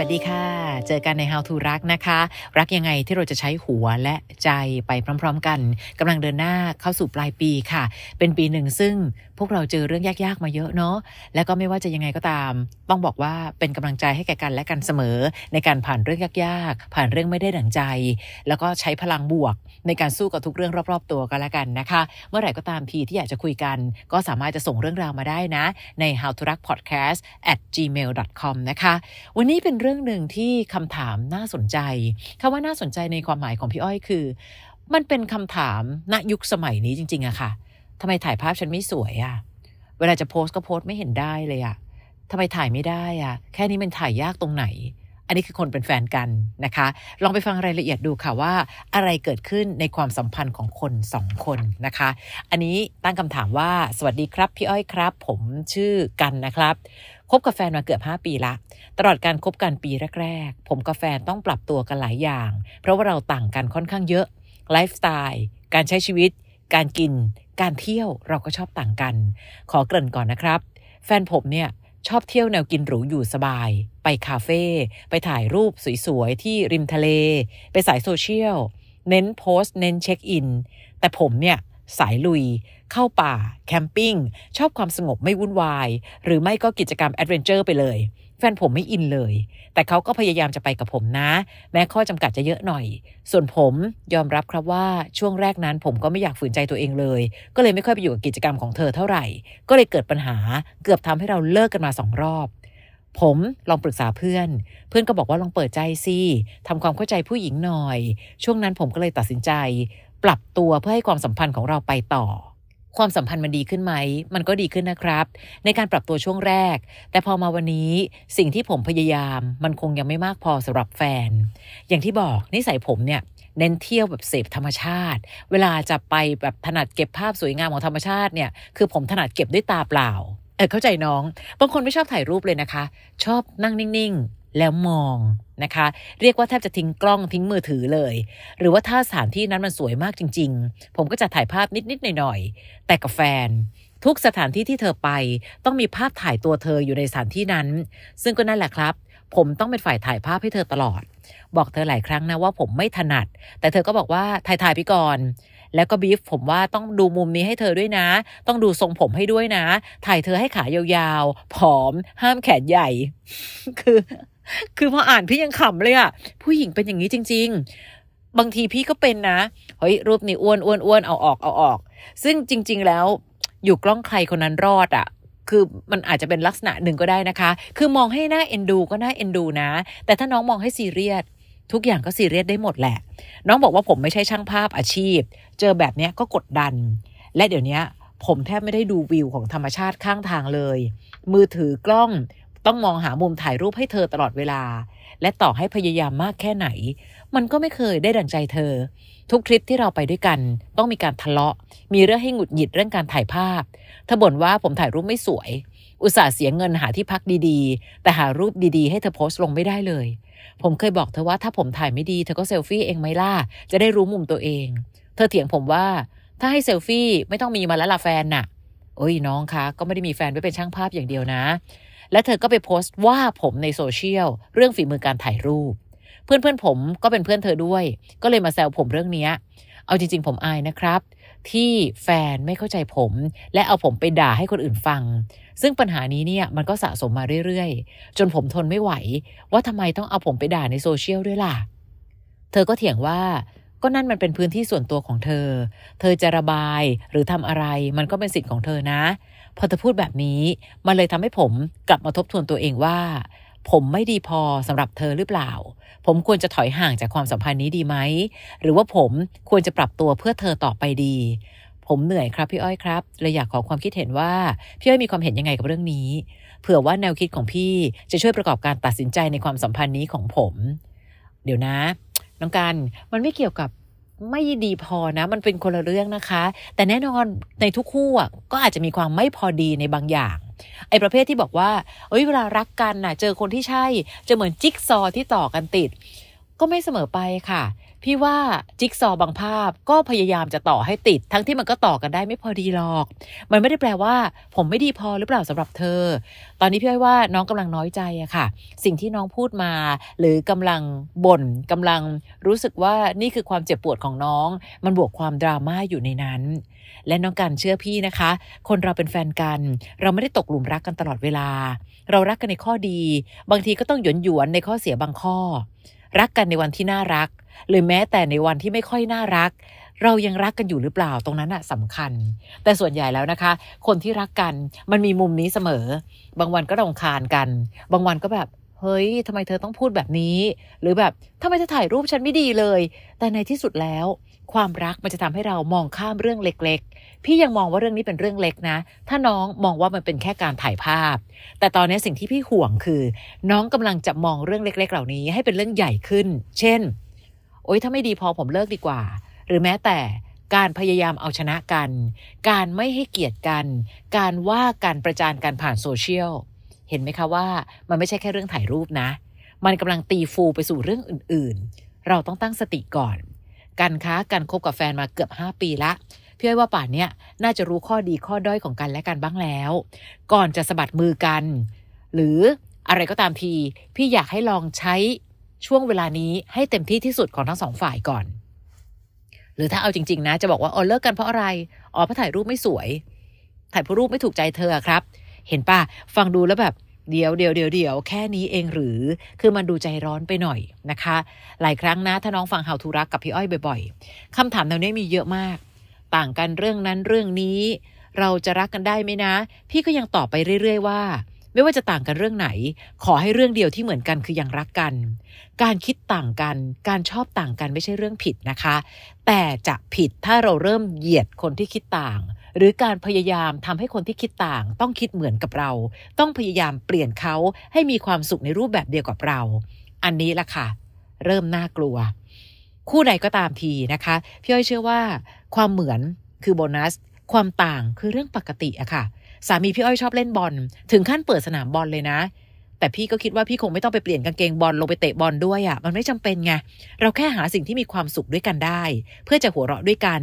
วัสดีค่ะ เจอกันใน How to รักนะคะ รักยังไงที่เราจะใช้หัวและใจไปพร้อม ๆ กันกำลังเดินหน้าเข้าสู่ปลายปีค่ะ เป็นปีหนึ่งซึ่งพวกเราเจอเรื่องยากๆมาเยอะเนาะ แล้วก็ไม่ว่าจะยังไงก็ตาม ต้องบอกว่าเป็นกำลังใจให้แก่กันและกันเสมอ ในการผ่านเรื่องยากๆ ผ่านเรื่องไม่ได้ดั่งใจ แล้วก็ใช้พลังบวก ในการสู้กับทุกเรื่องรอบ ๆ ตัวกันแล้วกันนะคะ เมื่อไหร่ก็ตามทีที่อยากจะคุยกัน ก็สามารถจะส่งเรื่องราวมาได้นะ ใน how to รัก podcast at gmail com นะคะ วันนี้เป็นรื่องหนึ่งที่คำถามน่าสนใจคำว่าน่าสนใจในความหมายของพี่อ้อยคือ มันเป็นคำถามณยุคสมัยนี้จริงๆอะค่ะทำไมถ่ายภาพฉันไม่สวยอะเวลาจะโพสก็โพสไม่เห็นได้เลยอะทำไมถ่ายไม่ได้อะแค่นี้มันถ่ายยากตรงไหน อันนี้คือคนเป็นแฟนกันนะคะ ลองไปฟังรายละเอียดดูค่ะว่า อะไรเกิดขึ้นในความสัมพันธ์ของคนสองคนนะคะ อันนี้ตั้งคำถามว่าสวัสดีครับพี่อ้อยครับ ผมชื่อกันนะครับคบกับแฟนมาเกือบ 5 ปีละ ตลอดการคบกันปีแรก ๆ ผมกับแฟนต้องปรับตัวกันหลายอย่าง เพราะว่าเราต่างกันค่อนข้างเยอะ ไลฟ์สไตล์ การใช้ชีวิต การกิน การเที่ยวเราก็ชอบต่างกัน ขอเกริ่นก่อนนะครับ แฟนผมเนี่ยชอบเที่ยวแนวกินหรูอยู่สบาย ไปคาเฟ่ไปถ่ายรูปสวยๆที่ริมทะเล ไปสายโซเชียลเน้นโพสต์เน้นเช็คอิน แต่ผมเนี่ยสายลุย เข้าป่า camping ชอบความสงบไม่วุ่นวาย หรือไม่ก็กิจกรรมแอดเวนเจอร์ไปเลย แฟนผมไม่อินเลย แต่เขาก็พยายามจะไปกับผมนะ แม้ข้อจำกัดจะเยอะหน่อย ส่วนผมยอมรับครับว่าช่วงแรกนั้นผมก็ไม่อยากฝืนใจตัวเองเลย ก็เลยไม่ค่อยไปอยู่กับกิจกรรมของเธอเท่าไหร่ ก็เลยเกิดปัญหาเกือบทำให้เราเลิกกันมาสองรอบ ผมลองปรึกษาเพื่อน เพื่อนก็บอกว่าลองเปิดใจสิทำความเข้าใจผู้หญิงหน่อย ช่วงนั้นผมก็เลยตัดสินใจ ปรับตัวเพื่อให้ความสัมพันธ์ของเราไปต่อ ความสัมพันธ์มันดีขึ้นไหม มันก็ดีขึ้นนะครับ ในการปรับตัวช่วงแรก แต่พอมาวันนี้สิ่งที่ผมพยายามมันคงยังไม่มากพอสำหรับแฟน อย่างที่บอกนิสัยผมเนี่ยเน้นเที่ยวแบบเสพธรรมชาติ เวลาจะไปแบบถนัดเก็บภาพสวยงามของธรรมชาติเนี่ย คือผมถนัดเก็บด้วยตาเปล่า เออเข้าใจน้องบางคนไม่ชอบถ่ายรูปเลยนะคะ ชอบนั่งนิ่งๆ แล้วมองนะคะ เรียกว่าแทบจะทิ้งกล้องทิ้งมือถือเลย หรือว่าถ้าสถานที่นั้นมันสวยมากจริง ๆ ผมก็จะถ่ายภาพนิดๆหน่อยๆแต่กับแฟน ทุกสถานที่ที่เธอไป ต้องมีภาพถ่ายตัวเธออยู่ในสถานที่นั้น ซึ่งก็นั่นแหละครับ ผมต้องเป็นฝ่ายถ่ายภาพให้เธอตลอด บอกเธอหลายครั้งนะว่าผมไม่ถนัด แต่เธอก็บอกว่าถ่ายถ่ายไปก่อน แล้วก็บีฟผมว่าต้องดูมุมนี้ให้เธอด้วยนะ ต้องดูทรงผมให้ด้วยนะ ถ่ายเธอให้ขายาวๆ ผอม ห้ามแขนใหญ่ คือ คือพออ่านพี่ยังขำเลยอะผู้หญิงเป็นอย่างนี้จริง ๆ บางทีพี่ก็เป็นนะ เฮ้ย รูปนี้อ้วนอ้วนอ้วนเอาออกเอาออก ซึ่งจริง ๆ แล้วอยู่กล้องใครคนนั้นรอดอะคือมันอาจจะเป็นลักษณะหนึ่งก็ได้นะคะ คือมองให้หน้าเอ็นดูก็น่าเอ็นดูนะ แต่ถ้าน้องมองให้ซีเรียส ทุกอย่างก็ซีเรียสได้หมดแหละ น้องบอกว่าผมไม่ใช่ช่างภาพอาชีพ เจอแบบเนี้ยก็กดดัน และเดี๋ยวนี้ผมแทบไม่ได้ดูวิวของธรรมชาติข้างทางเลย มือถือกล้องต้องมองหามุมถ่ายรูปให้เธอตลอดเวลา และต่อให้พยายามมากแค่ไหน มันก็ไม่เคยได้ดังใจเธอ ทุกทริปที่เราไปด้วยกัน ต้องมีการทะเลาะ มีเรื่องให้หงุดหงิดเรื่องการถ่ายภาพเธอบ่นว่าผมถ่ายรูปไม่สวย อุตส่าห์เสียเงินหาที่พักดีๆ แต่หารูปดีๆให้เธอโพสต์ลงไม่ได้เลย ผมเคยบอกเธอว่าถ้าผมถ่ายไม่ดีเธอก็เซลฟี่เองไหมล่ะจะได้รู้มุมตัวเอง เธอเถียงผมว่าถ้าให้เซลฟี่ไม่ต้องมีมาแล้วล่ะแฟนน่ะโอ้ยน้องคะก็ไม่ได้มีแฟนไว้เป็นช่างภาพอย่างเดียวนะ และเธอก็ไปโพสต์ว่าผมในโซเชียลเรื่องฝีมือการถ่ายรูป เพื่อนเพื่อนผมก็เป็นเพื่อนเธอด้วย ก็เลยมาแซวผมเรื่องนี้เอาจริง ๆ ผมอายนะครับ ที่แฟนไม่เข้าใจผม และเอาผมไปด่าให้คนอื่นฟัง ซึ่งปัญหานี้เนี่ยมันก็สะสมมาเรื่อยๆ จนผมทนไม่ไหว ว่าทำไมต้องเอาผมไปด่าในโซเชียลด้วยล่ะ เธอก็เถียงว่าก็นั่นมันเป็นพื้นที่ส่วนตัวของเธอ เธอจะระบายหรือทำอะไรมันก็เป็นสิทธิ์ของเธอนะ พอเธอพูดแบบนี้ มันเลยทำให้ผมกลับมาทบทวนตัวเองว่า ผมไม่ดีพอสำหรับเธอหรือเปล่า ผมควรจะถอยห่างจากความสัมพันธ์นี้ดีไหม หรือว่าผมควรจะปรับตัวเพื่อเธอต่อไปดี ผมเหนื่อยครับพี่อ้อยครับเลยอยากขอความคิดเห็นว่าพี่อ้อยมีความเห็นยังไงกับเรื่องนี้ เผื่อว่าแนวคิดของพี่จะช่วยประกอบการตัดสินใจในความสัมพันธ์นี้ของผม เดี๋ยวนะ น้องการมันไม่เกี่ยวกับไม่ดีพอนะ มันเป็นคนละเรื่องนะคะ แต่แน่นอนในทุกคู่อะก็อาจจะมีความไม่พอดีในบางอย่าง ไอ้ประเภทที่บอกว่าเอ้ยเวลารักกันน่ะ เจอคนที่ใช่จะเหมือนจิ๊กซอที่ต่อกันติด ก็ไม่เสมอไปค่ะ พี่ว่าจิ๊กซอบางภาพก็พยายามจะต่อให้ติด ทั้งที่มันก็ต่อกันได้ไม่พอดีหรอก มันไม่ได้แปลว่า ผมไม่ดีพอหรือเปล่าสำหรับเธอ ตอนนี้พี่ว่าน้องกำลังน้อยใจอะค่ะ สิ่งที่น้องพูดมา หรือกำลังบ่นกำลังรู้สึกว่านี่คือความเจ็บปวดของน้อง มันบวกความดราม่าอยู่ในนั้น และน้องกันเชื่อพี่นะคะ คนเราเป็นแฟนกัน เราไม่ได้ตกหลุมรักกันตลอดเวลา เรารักกันในข้อดี บางทีก็ต้องหยวนหยวนในข้อเสียบางข้อ รักกันในวันที่น่ารัก หรือแม้แต่ในวันที่ไม่ค่อยน่ารัก เรายังรักกันอยู่หรือเปล่าตรงนั้นอะสำคัญ แต่ส่วนใหญ่แล้วนะคะ คนที่รักกันมันมีมุมนี้เสมอ บางวันก็รำคาญกัน บางวันก็แบบเฮ้ยทำไมเธอต้องพูดแบบนี้ หรือแบบทำไมเธอถ่ายรูปฉันไม่ดีเลย แต่ในที่สุดแล้ว ความรักมันจะทำให้เรามองข้ามเรื่องเล็ก ๆ พี่ยังมองว่าเรื่องนี้เป็นเรื่องเล็กนะ ถ้าน้องมองว่ามันเป็นแค่การถ่ายภาพ แต่ตอนนี้สิ่งที่พี่ห่วงคือ น้องกำลังจะมองเรื่องเล็ก ๆ เหล่านี้ให้เป็นเรื่องใหญ่ขึ้น เช่น ถ้าไม่ดีพอผมเลิกดีกว่า หรือแม้แต่การพยายามเอาชนะกัน การไม่ให้เกียรติกัน การว่าการประจานกันผ่านโซเชียล เห็นไหมคะว่ามันไม่ใช่แค่เรื่องถ่ายรูปนะ มันกำลังตีฟูไปสู่เรื่องอื่นๆ เราต้องตั้งสติก่อนกันคะการคบกับแฟนมาเกือบ 5 ปีละพี่อ้อยว่าป่านเนี้ยน่าจะรู้ข้อดีข้อด้อยของกันและกันบ้างแล้ว ก่อนจะสะบัดมือกัน หรืออะไรก็ตามที พี่อยากให้ลองใช้ ช่วงเวลานี้ให้เต็มที่ที่สุดของทั้งสองฝ่ายก่อน หรือถ้าเอาจริง ๆ นะ จะบอกว่าอ๋อเลิกกันเพราะอะไรอ๋อเพราะถ่ายรูปไม่สวย ถ่ายรูปไม่ถูกใจเธอครับ เห็นป่ะฟังดูแล้วแบบเดี๋ยวเดี๋ยวเดี๋ยวเดี๋ยวแค่นี้เองหรือ คือมันดูใจร้อนไปหน่อยนะคะ หลายครั้งนะ ถ้าน้องฟัง How to รักกับพี่อ้อยบ่อยๆคำถามแนวนี้มีเยอะมาก ต่างกันเรื่องนั้นเรื่องนี้ เราจะรักกันได้ไหมนะ พี่ก็ยังตอบไปเรื่อย ๆ ว่า ไม่ว่าจะต่างกันเรื่องไหนขอให้เรื่องเดียวที่เหมือนกันคือยังรักกัน การคิดต่างกันการชอบต่างกันไม่ใช่เรื่องผิดนะคะ แต่จะผิดถ้าเราเริ่มเหยียดคนที่คิดต่าง หรือการพยายามทำให้คนที่คิดต่าง ต้องคิดเหมือนกับเรา ต้องพยายามเปลี่ยนเขาให้มีความสุขในรูปแบบเดียวกับเรา อันนี้ล่ะค่ะ เริ่มน่ากลัว คู่ใดก็ตามทีนะคะพี่อ้อยเชื่อว่า ความเหมือนคือโบนัส ความต่างคือเรื่องปกติอะค่ะ พี่อ้อยชอบเล่นบอลถึงขั้นเปิดสนามบอลเลยนะ แต่พี่ก็คิดว่าพี่คงไม่ต้องไปเปลี่ยนกางเกงบอลลงไปเตะบอลด้วยอะมันไม่จำเป็นไงเราแค่หาสิ่งที่มีความสุขด้วยกันได้ เพื่อจะหัวเราะด้วยกัน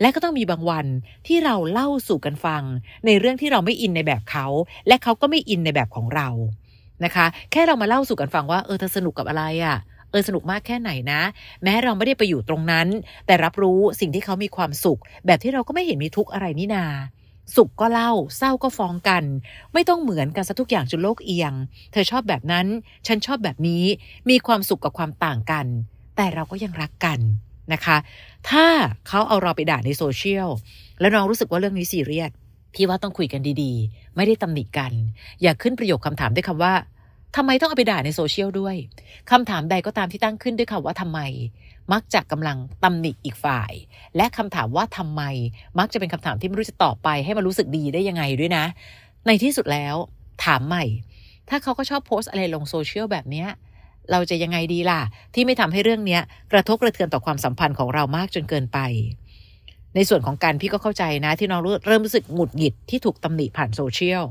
และก็ต้องมีบางวันที่เราเล่าสู่กันฟัง ในเรื่องที่เราไม่อินในแบบเขา และเขาก็ไม่อินในแบบของเรานะคะ แค่เรามาเล่าสู่กันฟังว่าเออเธอสนุกกับอะไรอะ่ะเออสนุกมากแค่ไหนนะ แม้เราไม่ได้ไปอยู่ตรงนั้น แต่รับรู้สิ่งที่เขามีความสุข แบบที่เราก็ไม่เห็นมีทุกข์อะไรนี่นา สุขก็เล่าเศร้าก็ฟ้องกัน ไม่ต้องเหมือนกันซะทุกอย่างจนโลกเอียง เธอชอบแบบนั้น ฉันชอบแบบนี้มีความสุขกับความต่างกัน แต่เราก็ยังรักกันนะคะ ถ้าเขาเอาเราไปด่าในโซเชียลแล้วน้องรู้สึกว่าเรื่องนี้ซีเรียสพี่ว่าต้องคุยกันดีๆ ไม่ได้ตำหนิกัน อย่าขึ้นประโยคคำถามด้วยคำว่า ทำไมต้องเอาไปด่าในโซเชียลด้วยคำถามใดก็ตามที่ตั้งขึ้นด้วยคำว่าทำไม มักจะกำลังตำหนิอีกฝ่าย และคำถามว่าทำไม มักจะเป็นคำถามที่ไม่รู้จะตอบไปให้มันรู้สึกดีได้ยังไงด้วยนะ ในที่สุดแล้ว ถามใหม่ ถ้าเขาก็ชอบโพสต์อะไรลงโซเชียลแบบเนี้ยเราจะยังไงดีล่ะ ที่ไม่ทำให้เรื่องเนี้ยกระทบกระเทือนต่อความสัมพันธ์ของเรามากจนเกินไป ในส่วนของการพี่ก็เข้าใจนะ ที่น้องเริ่มรู้สึกหงุดหงิดที่ถูกตำหนิผ่านโซเชียล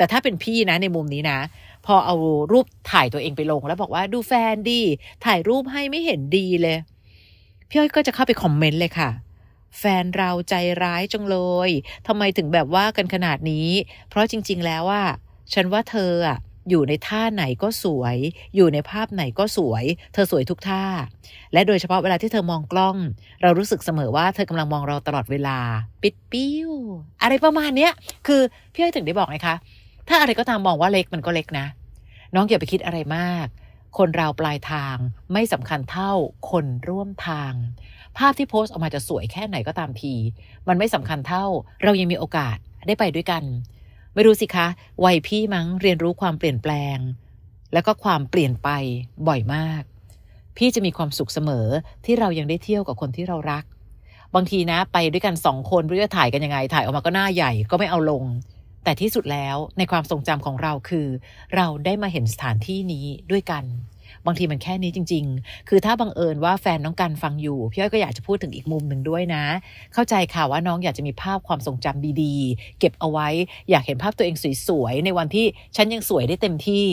แต่ถ้าเป็นพี่นะในมุมนี้นะ พอเอารูปถ่ายตัวเองไปลง แล้วบอกว่าดูแฟนดี ถ่ายรูปให้ไม่เห็นดีเลย พี่อ้อยก็จะเข้าไปคอมเมนต์เลยค่ะ แฟนเราใจร้ายจังเลยทำไมถึงแบบว่ากันขนาดนี้ เพราะจริง ๆ แล้วว่าฉันว่าเธออะอยู่ในท่าไหนก็สวย อยู่ในภาพไหนก็สวย เธอสวยทุกท่า และโดยเฉพาะเวลาที่เธอมองกล้อง เรารู้สึกเสมอว่าเธอกำลังมองเราตลอดเวลา ปิดปิ้ว อะไรประมาณเนี้ย คือพี่อ้อยถึงได้บอกไงคะ ถ้าอะไรก็ตามมองว่าเล็กมันก็เล็กนะ น้องอย่าไปคิดอะไรมาก คนเราปลายทางไม่สำคัญเท่าคนร่วมทาง ภาพที่โพสต์ออกมาจะสวยแค่ไหนก็ตามที มันไม่สำคัญเท่า เรายังมีโอกาสได้ไปด้วยกันไม่รู้สิคะวัยพี่มั้งเรียนรู้ความเปลี่ยนแปลง แล้วก็ความเปลี่ยนไปบ่อยมาก พี่จะมีความสุขเสมอที่เรายังได้เที่ยวกับคนที่เรารัก บางทีนะไปด้วยกันสองคนไม่รู้จะถ่ายกันยังไง ถ่ายออกมาก็หน้าใหญ่ก็ไม่เอาลง แต่ที่สุดแล้วในความทรงจำของเราคือ เราได้มาเห็นสถานที่นี้ด้วยกัน บางทีมันแค่นี้จริง ๆ คือถ้าบังเอิญว่าแฟนน้องกันฟังอยู่พี่อ้อยก็อยากจะพูดถึงอีกมุมหนึ่งด้วยนะ เข้าใจค่ะว่าน้องอยากจะมีภาพความทรงจำดีๆ เก็บเอาไว้ อยากเห็นภาพตัวเองสวยๆในวันที่ฉันยังสวยได้เต็มที่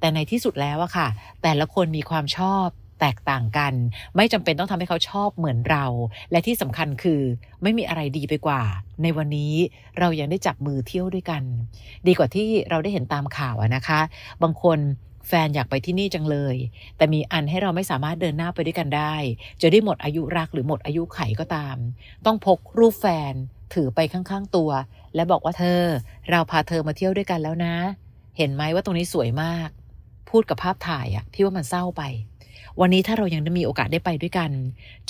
แต่ในที่สุดแล้วอะค่ะ แต่ละคนมีความชอบ แตกต่างกันไม่จำเป็นต้องทำให้เขาชอบเหมือนเรา และที่สำคัญคือไม่มีอะไรดีไปกว่า ในวันนี้เรายังได้จับมือเที่ยวด้วยกัน ดีกว่าที่เราได้เห็นตามข่าวนะคะ บางคนแฟนอยากไปที่นี่จังเลย แต่มีอันให้เราไม่สามารถเดินหน้าไปด้วยกันได้ จะได้หมดอายุรักหรือหมดอายุไขก็ตาม ต้องพกรูปแฟนถือไปข้างๆตัว และบอกว่าเธอ เราพาเธอมาเที่ยวด้วยกันแล้วนะ เห็นไหมว่าตรงนี้สวยมาก พูดกับภาพถ่ายอะพี่ว่ามันเศร้าไป วันนี้ถ้าเรายังได้มีโอกาสได้ไปด้วยกัน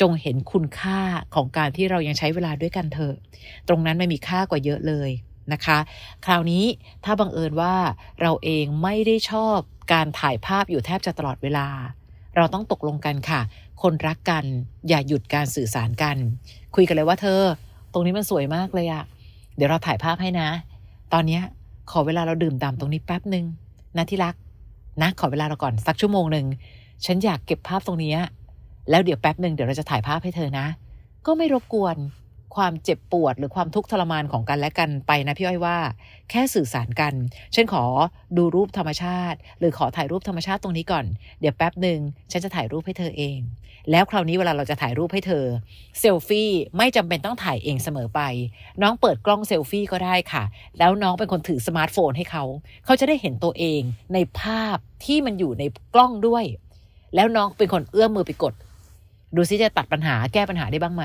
จงเห็นคุณค่าของการที่เรายังใช้เวลาด้วยกันเถอะ ตรงนั้นไม่มีค่ากว่าเยอะเลยนะคะ คราวนี้ถ้าบังเอิญว่าเราเองไม่ได้ชอบการถ่ายภาพอยู่แทบจะตลอดเวลา เราต้องตกลงกันค่ะ คนรักกันอย่าหยุดการสื่อสารกัน คุยกันเลยว่าเธอ ตรงนี้มันสวยมากเลยอะเดี๋ยวเราถ่ายภาพให้นะ ตอนนี้ขอเวลาเราดื่มด่ำตรงนี้แป๊บหนึ่งนะที่รักนะขอเวลาเราก่อนสักชั่วโมงหนึ่ง ฉันอยากเก็บภาพตรงนี้แล้วเดี๋ยวแป๊บหนึ่งเดี๋ยวเราจะถ่ายภาพให้เธอนะ ก็ไม่รบกวนความเจ็บปวดหรือความทุกข์ทรมานของกันและกันไปนะพี่อ้อยว่า แค่สื่อสารกัน ฉันขอดูรูปธรรมชาติ หรือขอถ่ายรูปธรรมชาติตรงนี้ก่อน เดี๋ยวแป๊บหนึ่งฉันจะถ่ายรูปให้เธอเอง แล้วคราวนี้เวลาเราจะถ่ายรูปให้เธอเซลฟี่ไม่จำเป็นต้องถ่ายเองเสมอไป น้องเปิดกล้องเซลฟี่ก็ได้ค่ะ แล้วน้องเป็นคนถือสมาร์ทโฟนให้เขา เขาจะได้เห็นตัวเองในภาพที่มันอยู่ในกล้องด้วย แล้วน้องเป็นคนเอื้อมมือไปกด ดูซิจะตัดปัญหาแก้ปัญหาได้บ้างไหม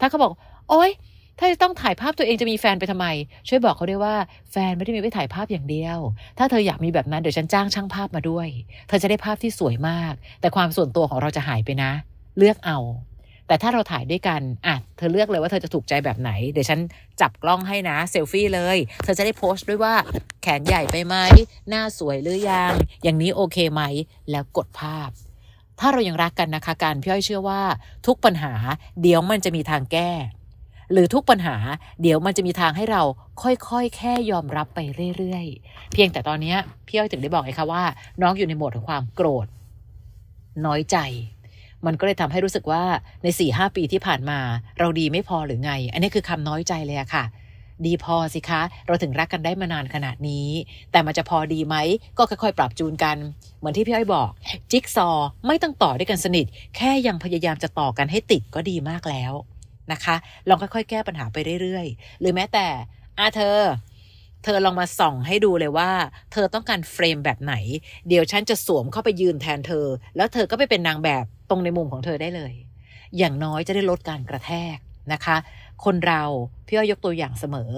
ถ้าเขาบอก โอ๊ย ถ้าจะต้องถ่ายภาพตัวเองจะมีแฟนไปทำไม ช่วยบอกเขาด้วยว่าแฟนไม่ได้มีไว้ถ่ายภาพอย่างเดียว ถ้าเธออยากมีแบบนั้นเดี๋ยวฉันจ้างช่างภาพมาด้วย เธอจะได้ภาพที่สวยมาก แต่ความส่วนตัวของเราจะหายไปนะ เลือกเอา แต่ถ้าเราถ่ายด้วยกันอะเธอเลือกเลยว่าเธอจะถูกใจแบบไหน เดี๋ยวฉันจับกล้องให้นะเซลฟี่เลย เธอจะได้โพสต์ด้วยว่า แขนใหญ่ไปไหมหน้าสวยหรือยังอย่างนี้โอเคไหมแล้วกดภาพ ถ้าเรายังรักกันนะคะการพี่อ้อยเชื่อว่า ทุกปัญหาเดี๋ยวมันจะมีทางแก้ หรือทุกปัญหาเดี๋ยวมันจะมีทางให้เราค่อยๆ แค่ยอมรับไปเรื่อยๆ เพียงแต่ตอนนี้พี่อ้อยถึงได้บอกไงคะว่า น้องอยู่ในโหมดของความโกรธ น้อยใจมันก็เลยทำให้รู้สึกว่าในสี่ห้าปีที่ผ่านมา เราดีไม่พอหรือไง อันนี้คือคำน้อยใจเลยอะค่ะ ดีพอสิคะเราถึงรักกันได้มานานขนาดนี้ แต่มันจะพอดีไหมก็ค่อยๆ ปรับจูนกันเหมือนที่พี่อ้อยบอก จิ๊กซอไม่ต้องต่อด้วยกันสนิท แค่ยังพยายามจะต่อกันให้ติดก็ดีมากแล้วนะคะลองค่อยๆ แก้ปัญหาไปเรื่อยๆ หรือแม้แต่อาเธอ เธอลองมาส่องให้ดูเลยว่า เธอต้องการเฟรมแบบไหน เดี๋ยวฉันจะสวมเข้าไปยืนแทนเธอ แล้วเธอก็ไปเป็นนางแบบตรงในมุมของเธอได้เลย อย่างน้อยจะได้ลดการกระแทกนะคะ คนเราพี่อ้อยยกตัวอย่างเสมอ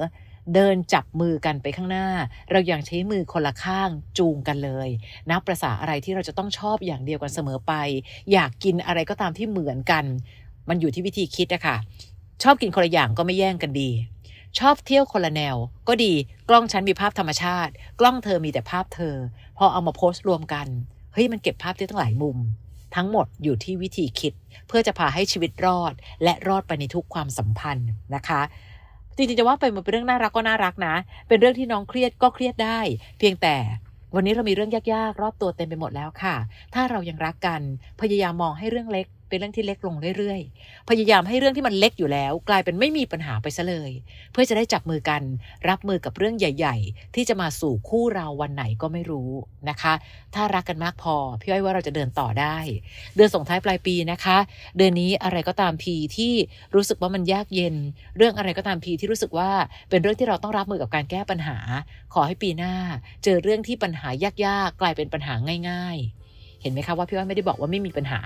เดินจับมือกันไปข้างหน้า เรายังใช้มือคนละข้างจูงกันเลยนับประษาอะไรที่เราจะต้องชอบอย่างเดียวกันเสมอไป อยากกินอะไรก็ตามที่เหมือนกัน มันอยู่ที่วิธีคิดอะค่ะชอบกินคนละอย่างก็ไม่แย่งกันดี ชอบเที่ยวคนละแนว ก็ดีกล้องฉันมีภาพธรรมชาติ กล้องเธอมีแต่ภาพเธอ พอเอามาโพสต์รวมกันเฮ้ยมันเก็บภาพได้ตั้งหลายมุม ทั้งหมดอยู่ที่วิธีคิด เพื่อจะพาให้ชีวิตรอด และรอดไปในทุกความสัมพันธ์นะคะจริงๆจะว่าไปมันเป็นเรื่องน่ารักก็น่ารักนะ เป็นเรื่องที่น้องเครียดก็เครียดได้ เพียงแต่วันนี้เรามีเรื่องยากๆ รอบตัวเต็มไปหมดแล้วค่ะ ถ้าเรายังรักกัน พยายามมองให้เรื่องเล็ก เป็นเรื่องที่เล็กลงเรื่อยๆ พยายามให้เรื่องที่มันเล็กอยู่แล้ว กลายเป็นไม่มีปัญหาไปซะเลย เพื่อจะได้จับมือกันรับมือกับเรื่องใหญ่ ๆ ที่จะมาสู่คู่เราวันไหนก็ไม่รู้นะคะ ถ้ารักกันมากพอพี่อ้อยว่าเราจะเดินต่อได้ เดือนส่งท้ายปลายปีนะคะ เดือนนี้อะไรก็ตามทีที่รู้สึกว่ามันยากเย็น เรื่องอะไรก็ตามทีที่รู้สึกว่าเป็นเรื่องที่เราต้องรับมือกับการแก้ปัญหา ขอให้ปีหน้า เจอเรื่องที่ปัญหายากๆกลายเป็นปัญหาง่าย ๆ เห็นไหมคะว่าพี่อ้อยไม่ได้บอกว่าไม่มีปัญหา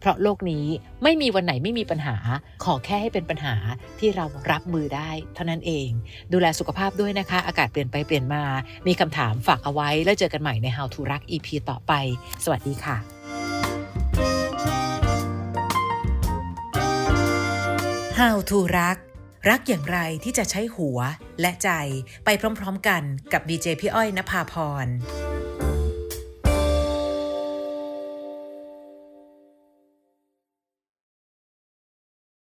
เพราะโลกนี้ไม่มีวันไหนไม่มีปัญหา ขอแค่ให้เป็นปัญหาที่เรารับมือได้ เท่านั้นเอง ดูแลสุขภาพด้วยนะคะ อากาศเปลี่ยนไปเปลี่ยนมา มีคำถามฝากเอาไว้แล้วเจอกันใหม่ใน How to รัก EP ต่อไป สวัสดีค่ะ How to รัก รักอย่างไรที่จะใช้หัวและใจไปพร้อมๆกันกับดีเจพี่อ้อยนภาพร